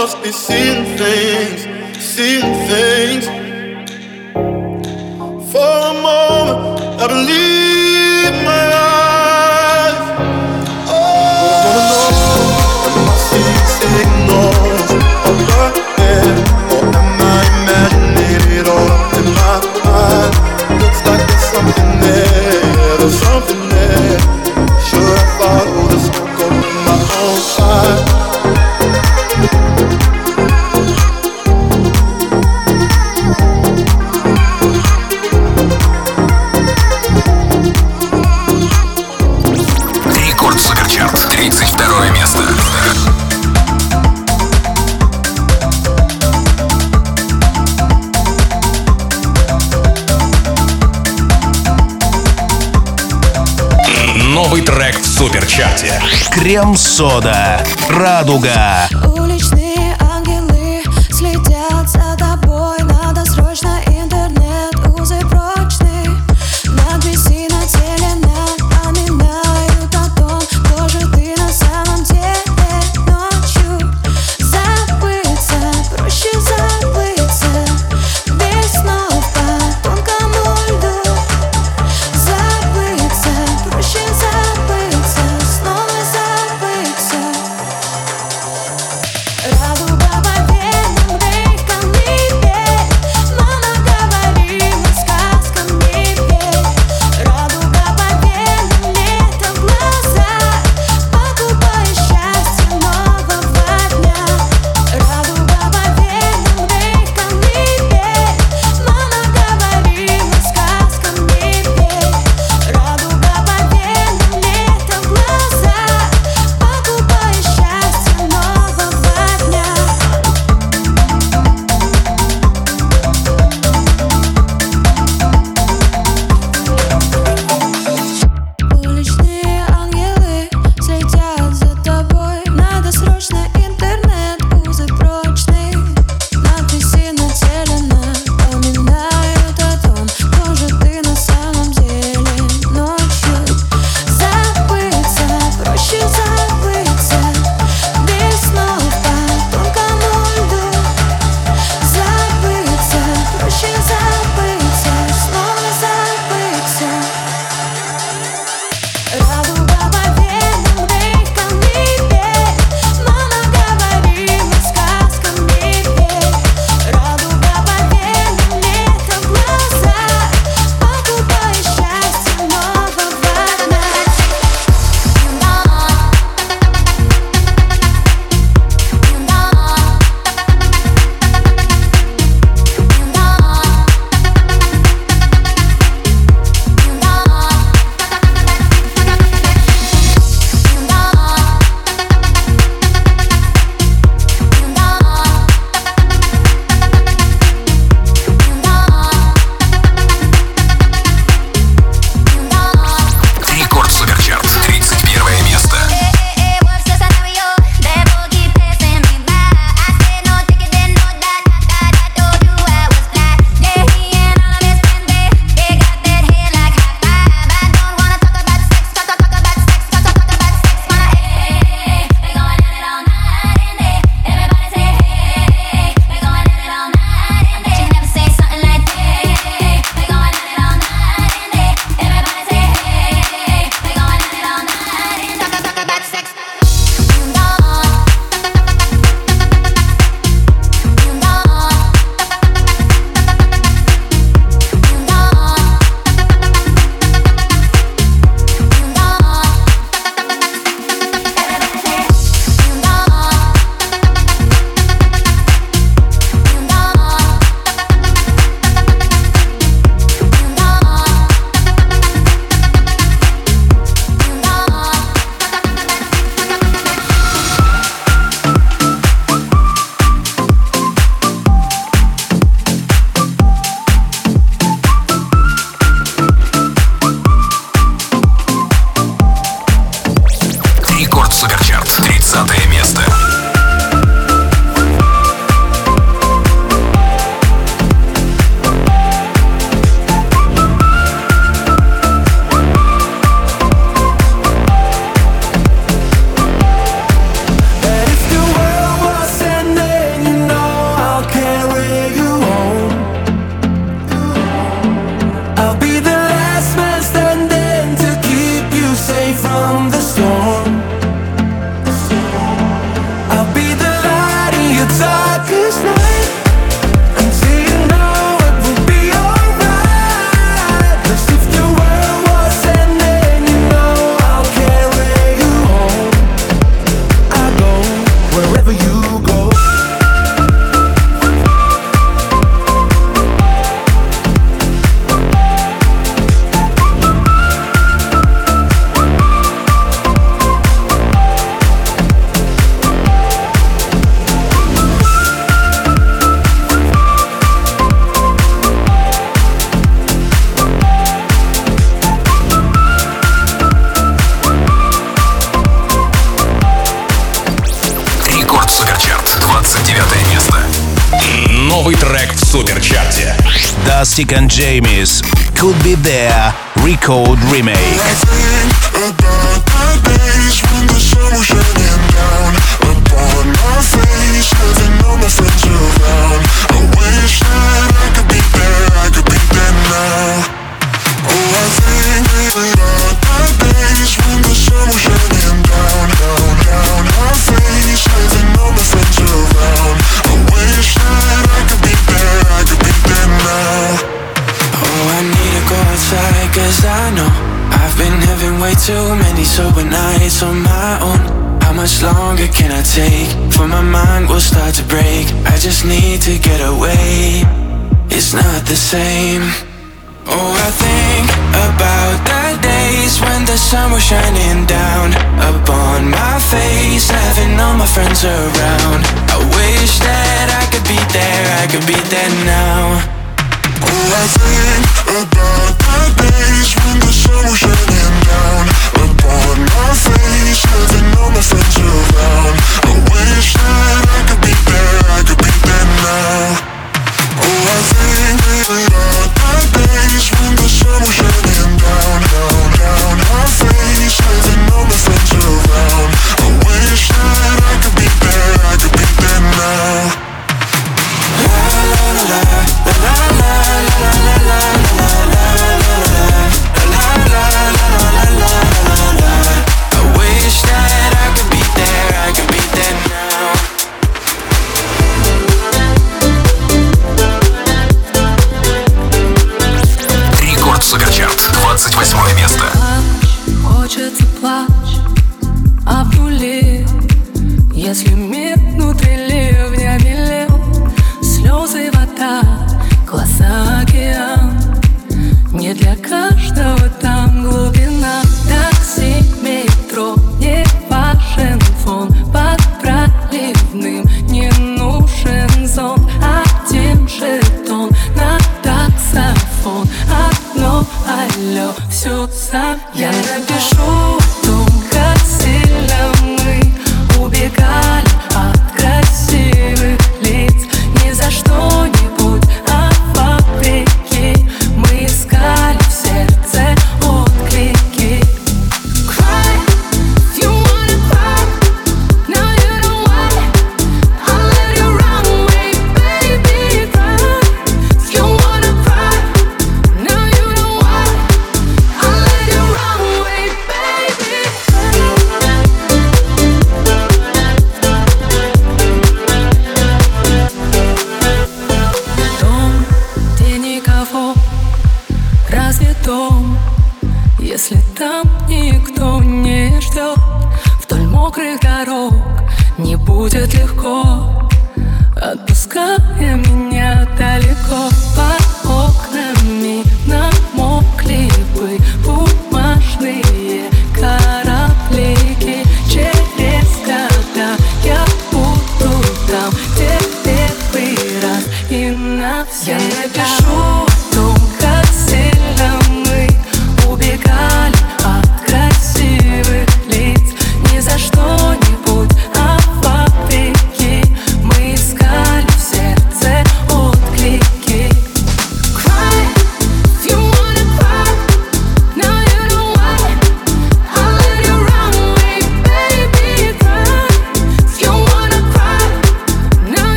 must be seeing things, seeing things. For a moment, I believe. крем-сода. Радуга. Mystic and Jamies could be their record remake. the same. Oh, I think about the days when the sun was shining down upon my face, having all my friends around. I wish that I could be there, I could be there now. Oh, I think about the days when the sun was shining down upon my face, having all my friends around.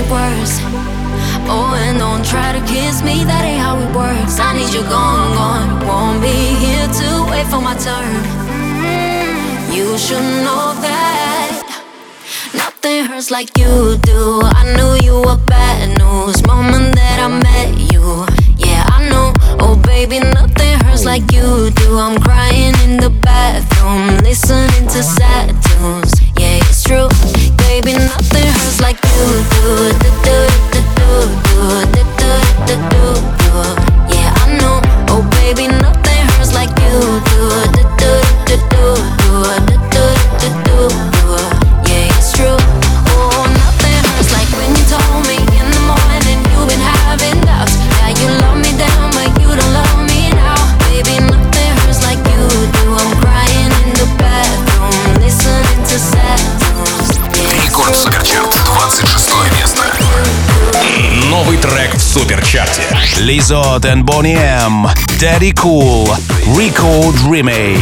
it worse. Oh, and don't try to kiss me, that ain't how it works. I need you gone, gone. Won't be here to wait for my turn. Mm, you should know that nothing hurts like you do. I knew you were bad news moment that I met you. Yeah, I know. Oh, baby, nothing hurts like you do. I'm crying in the bathroom, listening to sad tunes true. Baby, nothing hurts like you do. Do do do do do do do do do. Yeah, I know. Oh, baby, nothing hurts like you do. do Новый трек в суперчарте. Лизот и Бонни М. Daddy Cool. Record Remake.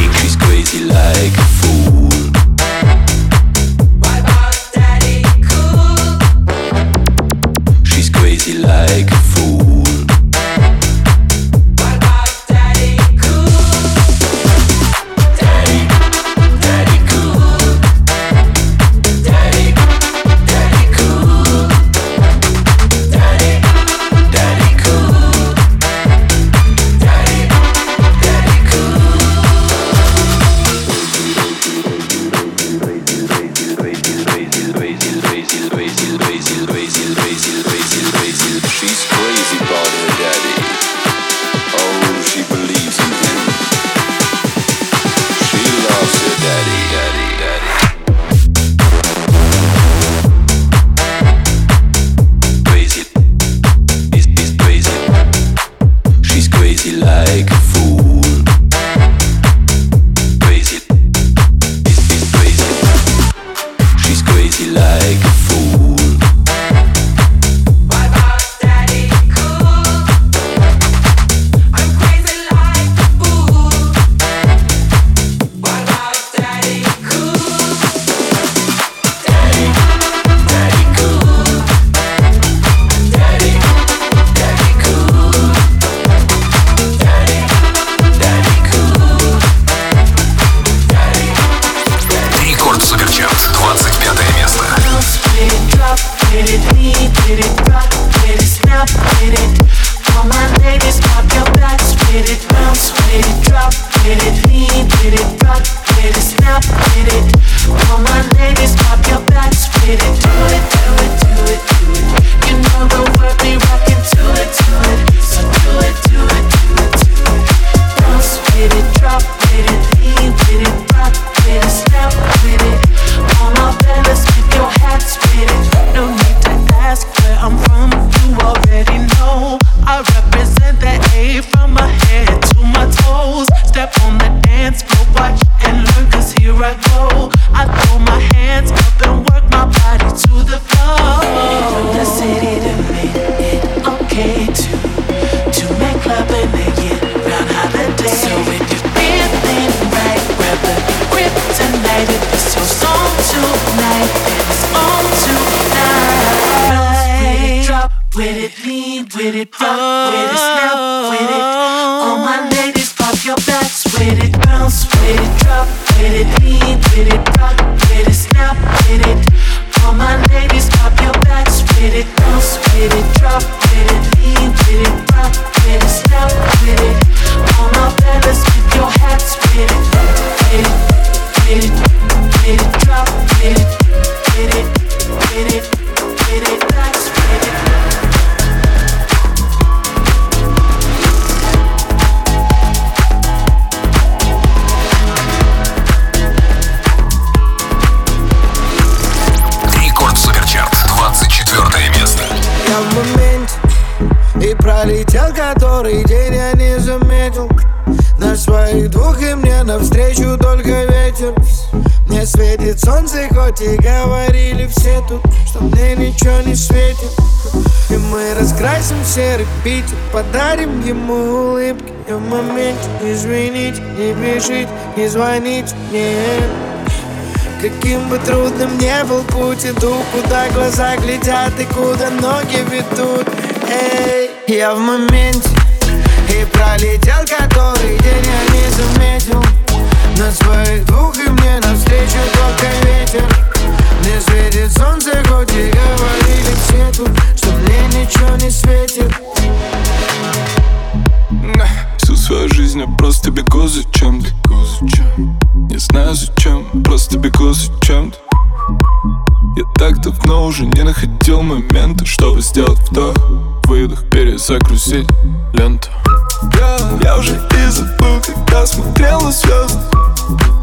With it lean, with it pop with it snap, with it. All my ladies pop your backs, with it bounce, with it drop, with it lean, with it pop with it snap, with it. All my ladies pop your backs, with it bounce, with it drop, with it lean, with it. работе Говорили все тут, что мне ничего не светит. И мы раскрасим серый Питер Подарим ему улыбки. И в моменте не не бежить, не звонить Нет. Каким бы трудным не был путь Иду, куда глаза глядят и куда ноги ведут. Эй, я в моменте И пролетел который день я не заметил. На своих двух мне навстречу только ветер. Не светит солнце, хоть и говорили все тут Что мне ничего не светит. Всю свою жизнь я просто бегу за чем-то. Не знаю зачем, просто бегу за чем-то. Я так давно уже не находил момента Чтобы сделать вдох, выдох, перезагрузить ленту. Я уже и забыл, когда смотрел на звезды.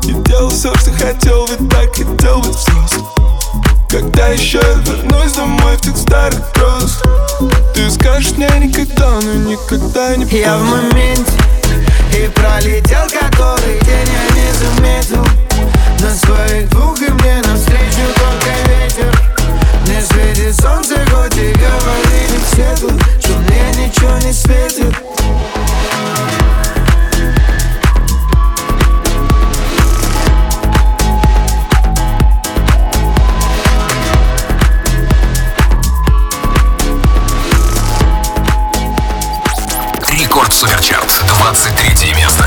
И делал все, что хотел, ведь так хотел быть взрослым. Когда еще я вернусь домой в тех старых грозах Ты скажешь мне никогда, но никогда не поздно Я в моменте и пролетел который день я не заметил. На своих двух солнце, хоть и говорили все тут Что мне ничего не светит Рекорд Суперчарт, 23 место.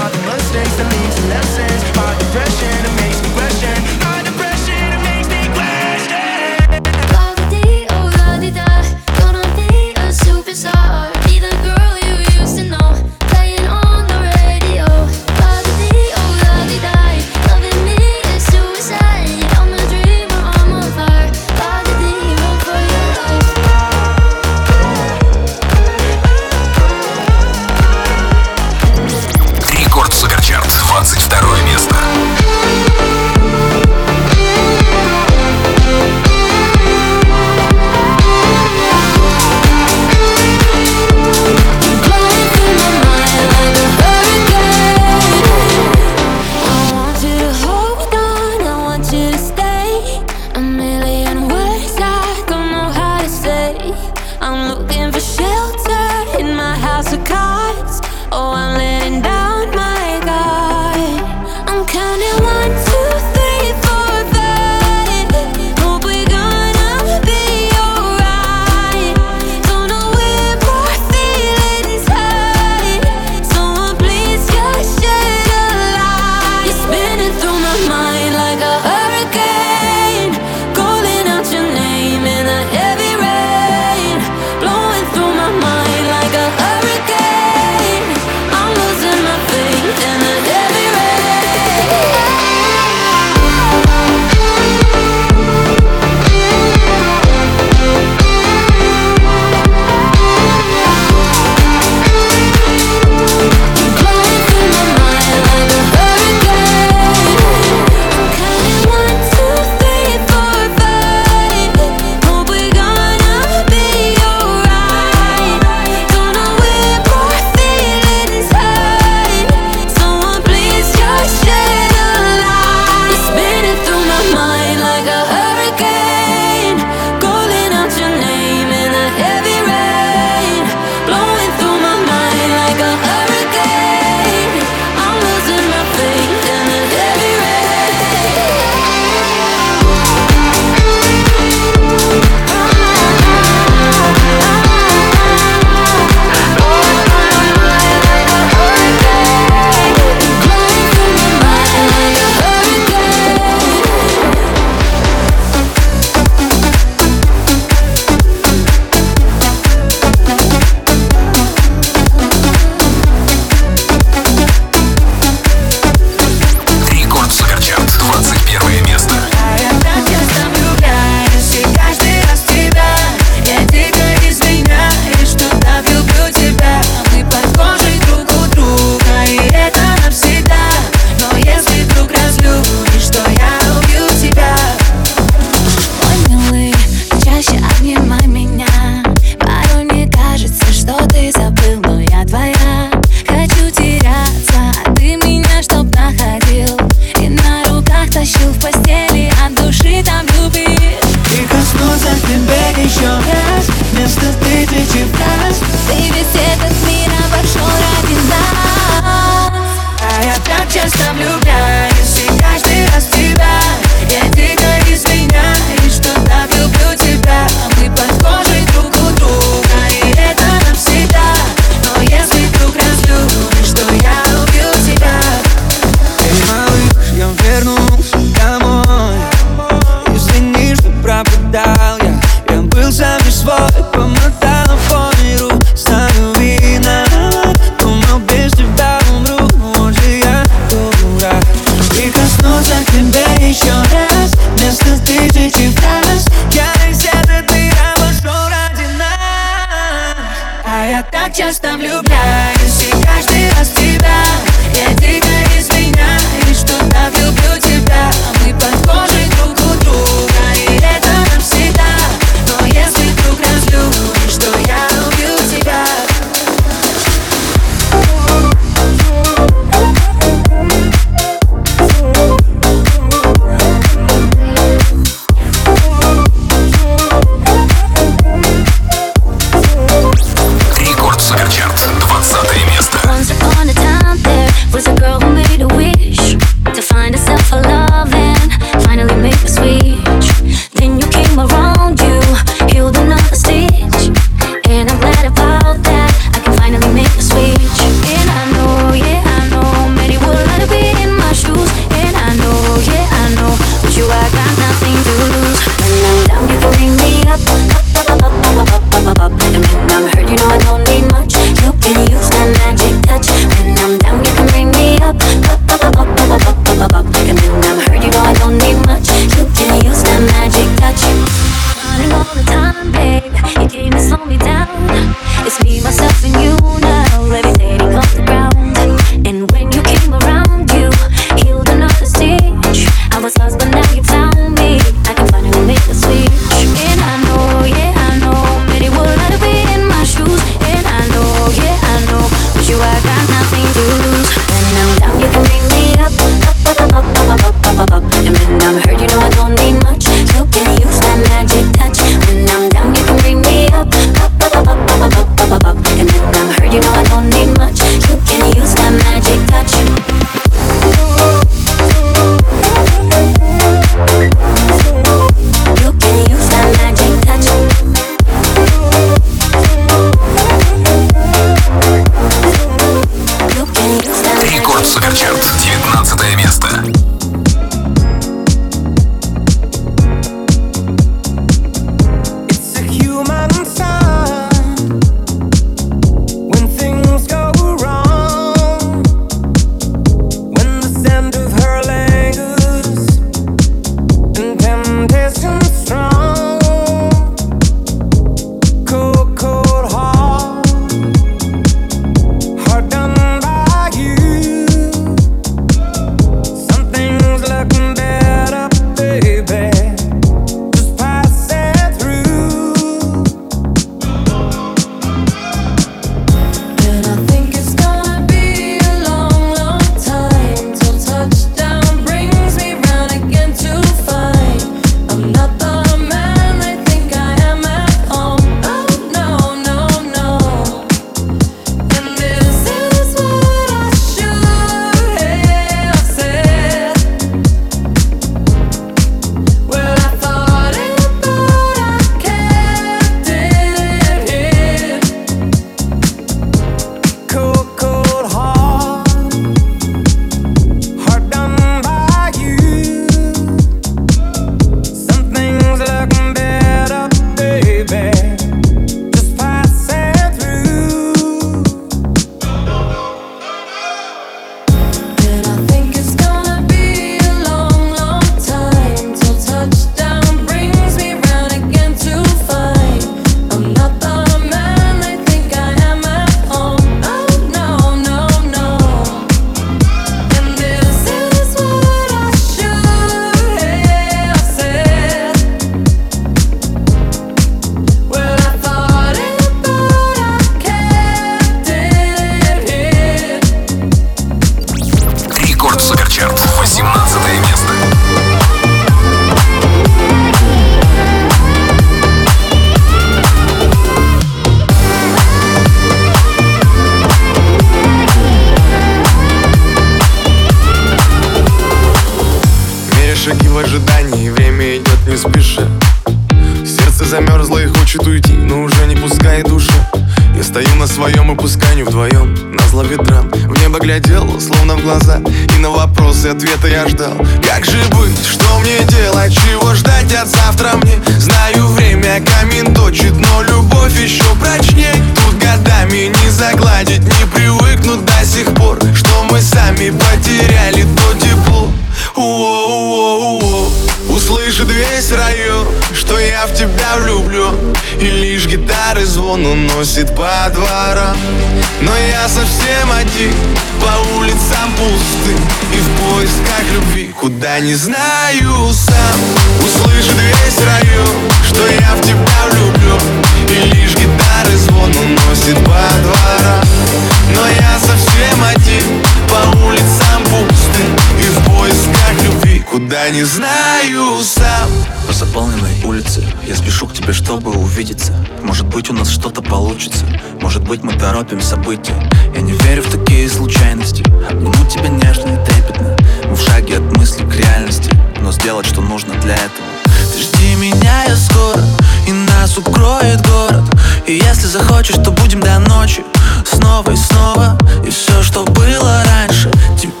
Не знаю сам. По заполненной улице Я спешу к тебе, чтобы увидеться. Может быть у нас что-то получится. Может быть мы торопим события. Я не верю в такие случайности. Обниму тебя нежно и трепетно. Мы в шаге от мысли к реальности. Но сделать, что нужно для этого. Ты жди меня, я скоро. И нас укроет город. И если захочешь, то будем до ночи. Снова и снова. И все, что было раньше. Теперь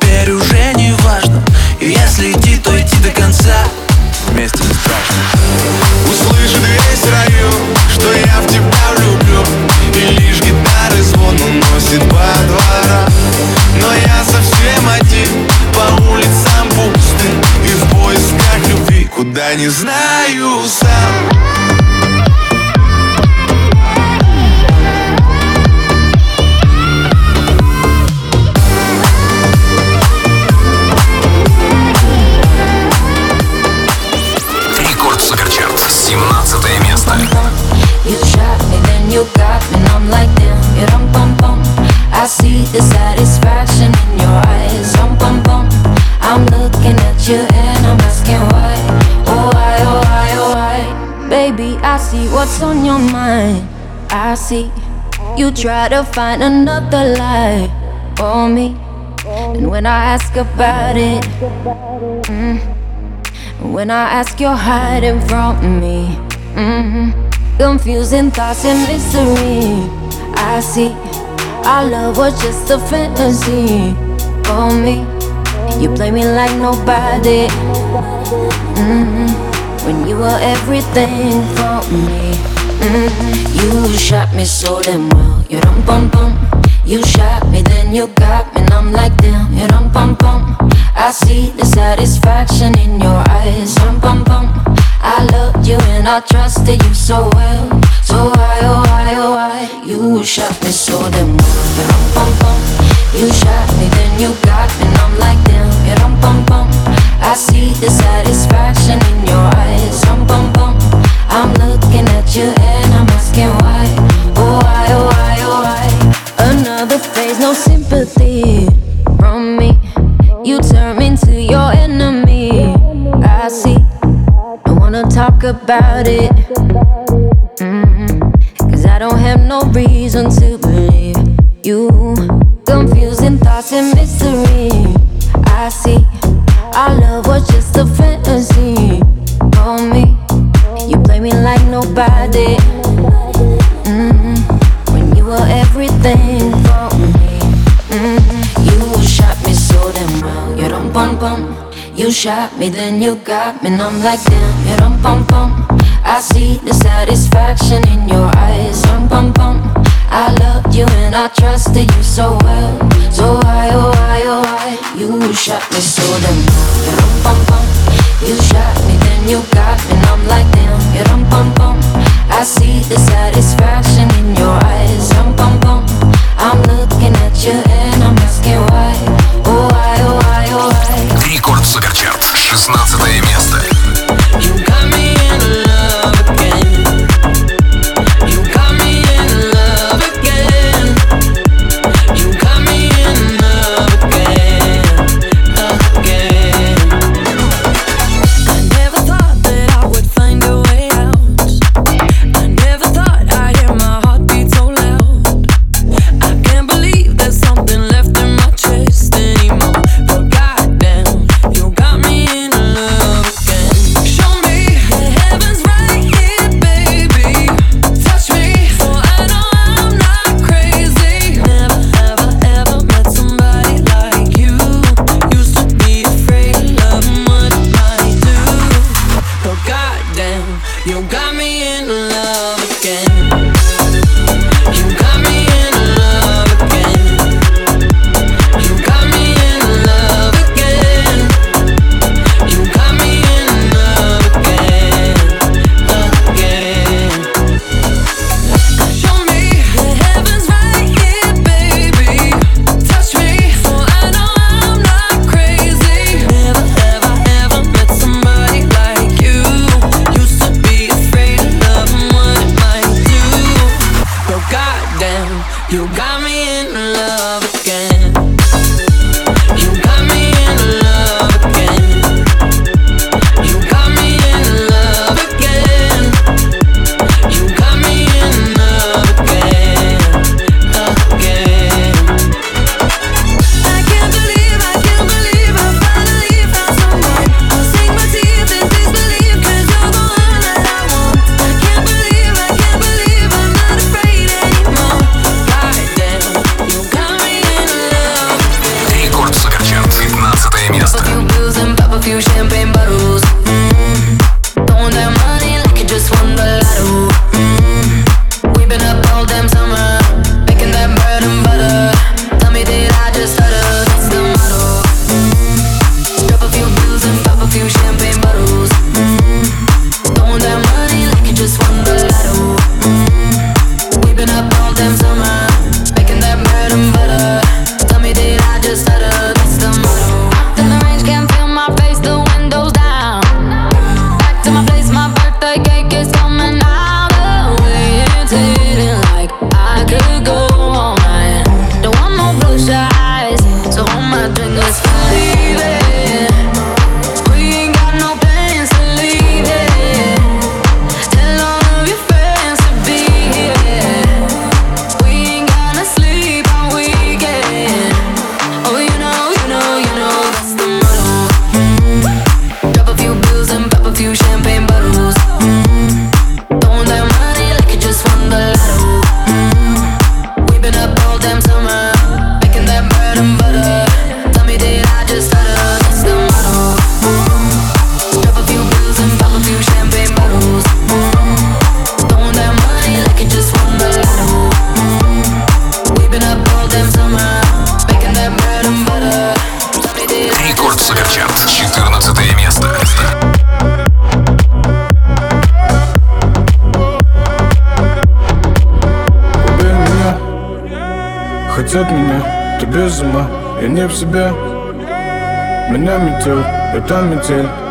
до конца. Вместе не страшно Услышит весь район, что я в тебя влюблю. И лишь гитары звон уносит по дворам. Но я совсем один, по улицам пусты. И в поисках любви, куда не знаю сам see the satisfaction in your eyes, dum bum bum. I'm looking at you and I'm asking why, oh why, oh why, oh why. Baby, I see what's on your mind. I see you try to find another lie for me, and when I ask about it. mm, when I ask, you're hiding from me. hmm Confusing thoughts and mystery. I see our love was just a fantasy for me. You play me like nobody. hmm When you were everything for me. hmm You shot me so damn well. You dum bum bum. You shot me, then you got me, and I'm like damn. You dum bum bum. I see the satisfaction in your eyes. Dum bum bum. I loved you and I trusted you so well. So why, oh why, oh why? You shot me so damn well. You shot me, then you got me, and I'm like damn. Dum bum bum. I see the satisfaction in your eyes. Dum bum bum. I'm looking at you and I'm asking why. Oh why, oh why, oh why? Another phase, no sympathy from me. You turn me into your enemy. I see. I wanna talk about it. Don't have no reason to believe you. Confusing thoughts and mystery. I see. Our love was just a fantasy for me. You play me like nobody. Mhm. When you were everything for me. Mhm. You shot me so damn well. You dum bum bum. You shot me, then you got me, and I'm like damn. You dum bum bum. I see the satisfaction in your eyes. Dum bum bum. I loved you and I trusted you so well. So why, oh why, oh why? You shot me so damn well. You dum bum bum. You shot me, then you got me, and I'm like damn. You dum bum bum. I see the satisfaction in your eyes. Dum bum bum. I'm looking at you and I'm asking why. Oh why, oh why, oh why? Рекорд Суперчарт. 16 место.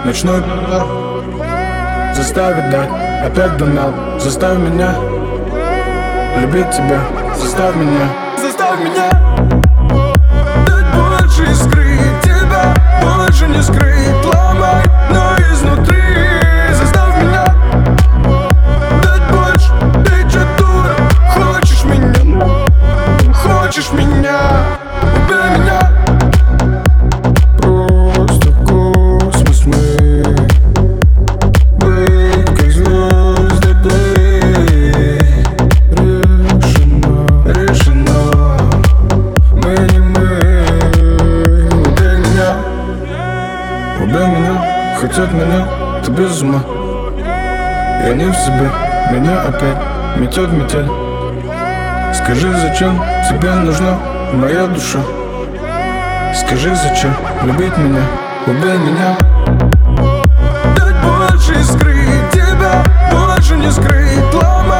Ночной Заставит дать опять донат. Заставь меня Любить тебя. Заставь меня. Заставь меня Дать больше искры. Тебя больше не скрыть. Ломай, метет метель Скажи, зачем тебе нужна моя душа? Скажи, зачем любить меня, убей меня. Дать больше искры, тебя больше не скрыть. Ломай,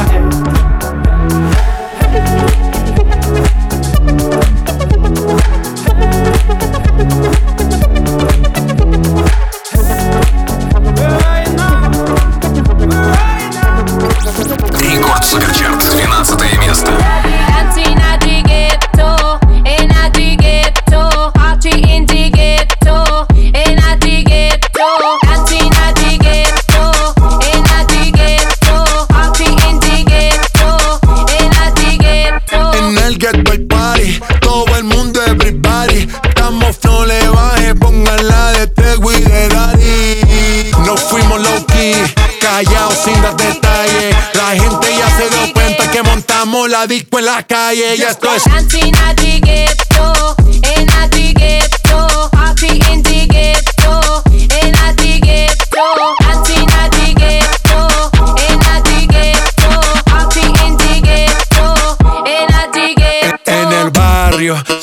y ella esto es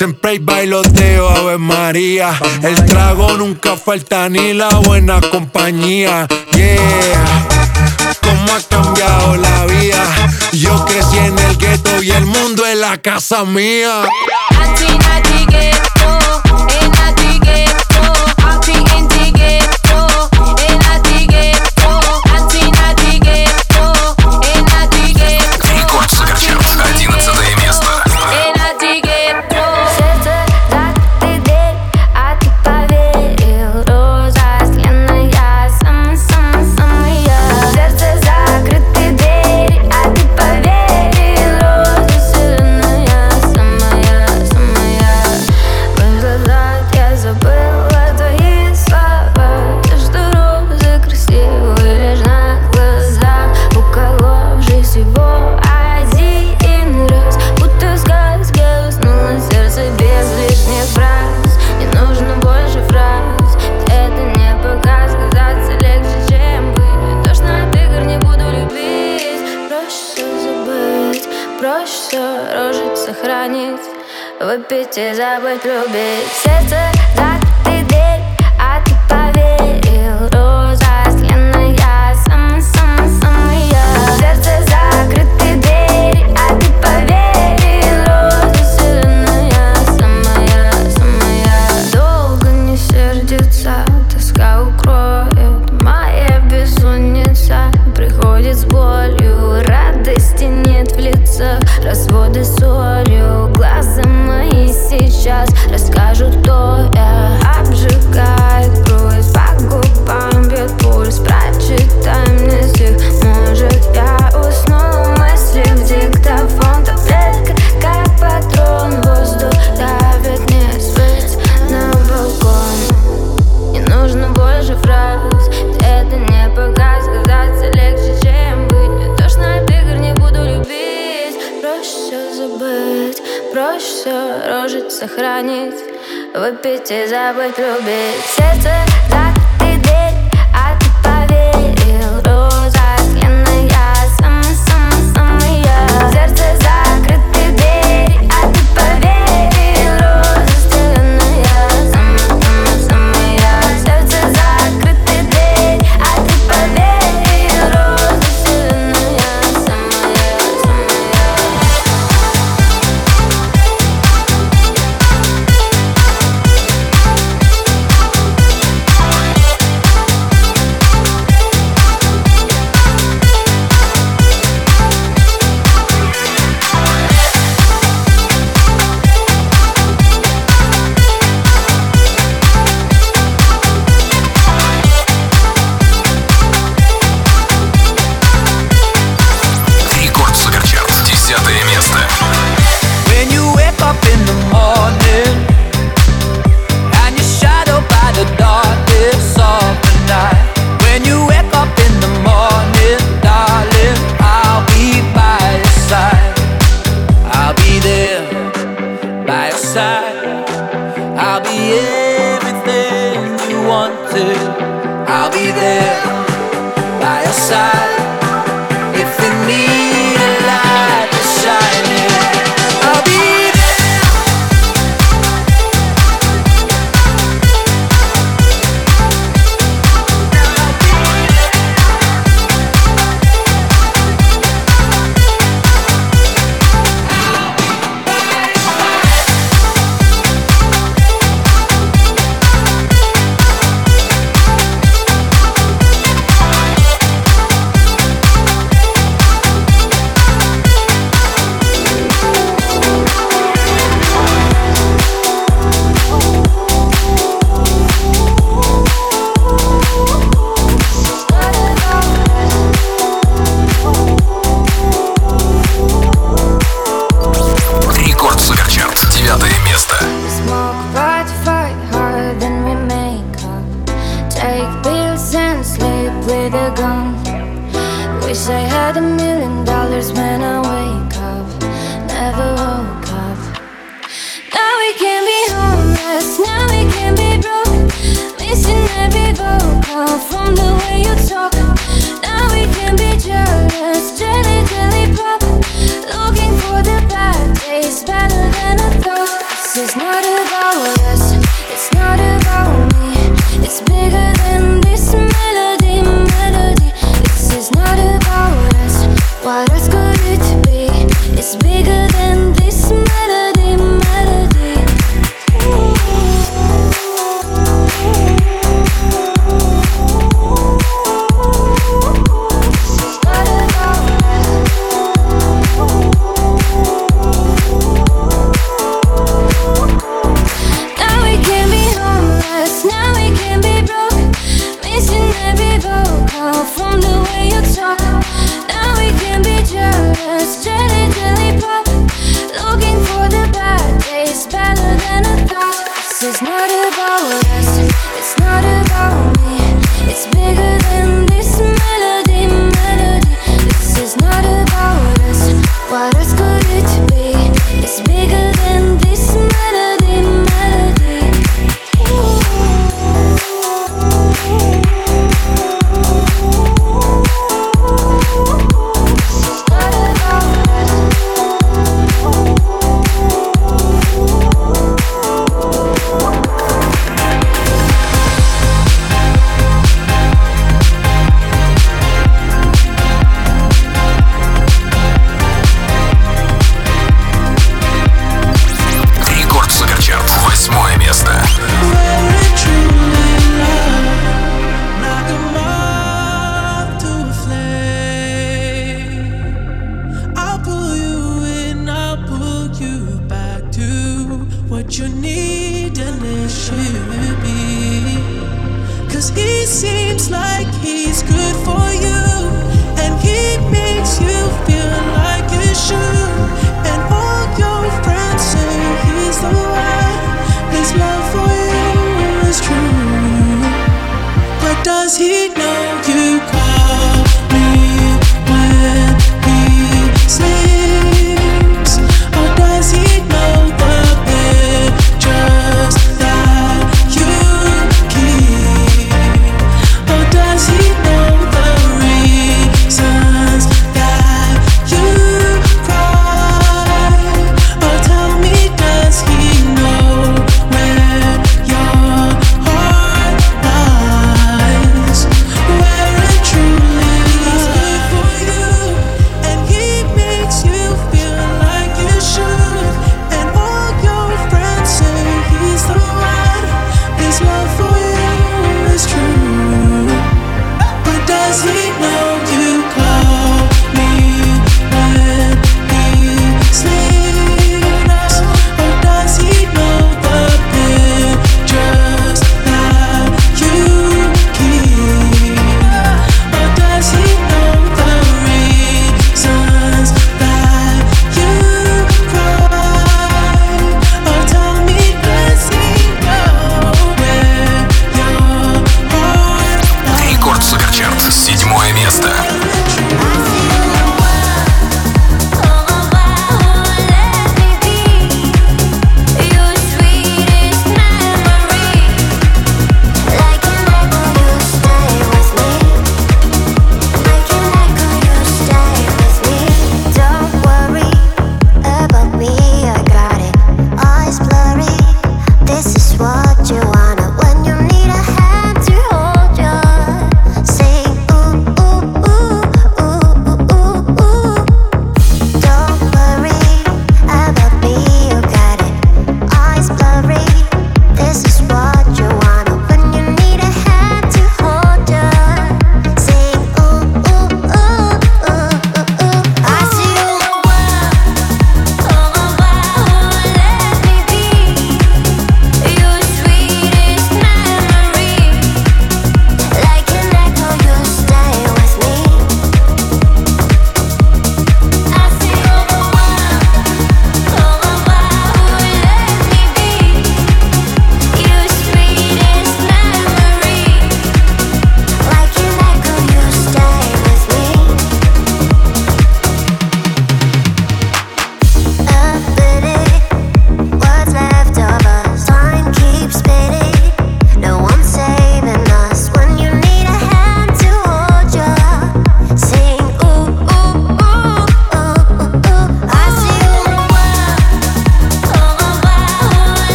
Siempre hay bailoteo, Ave María. El trago nunca falta ni la buena compañía. Yeah, cómo ha cambiado la vida. Yo crecí en el gueto y el mundo es la casa mía. club, bit. acabou e tudo bem.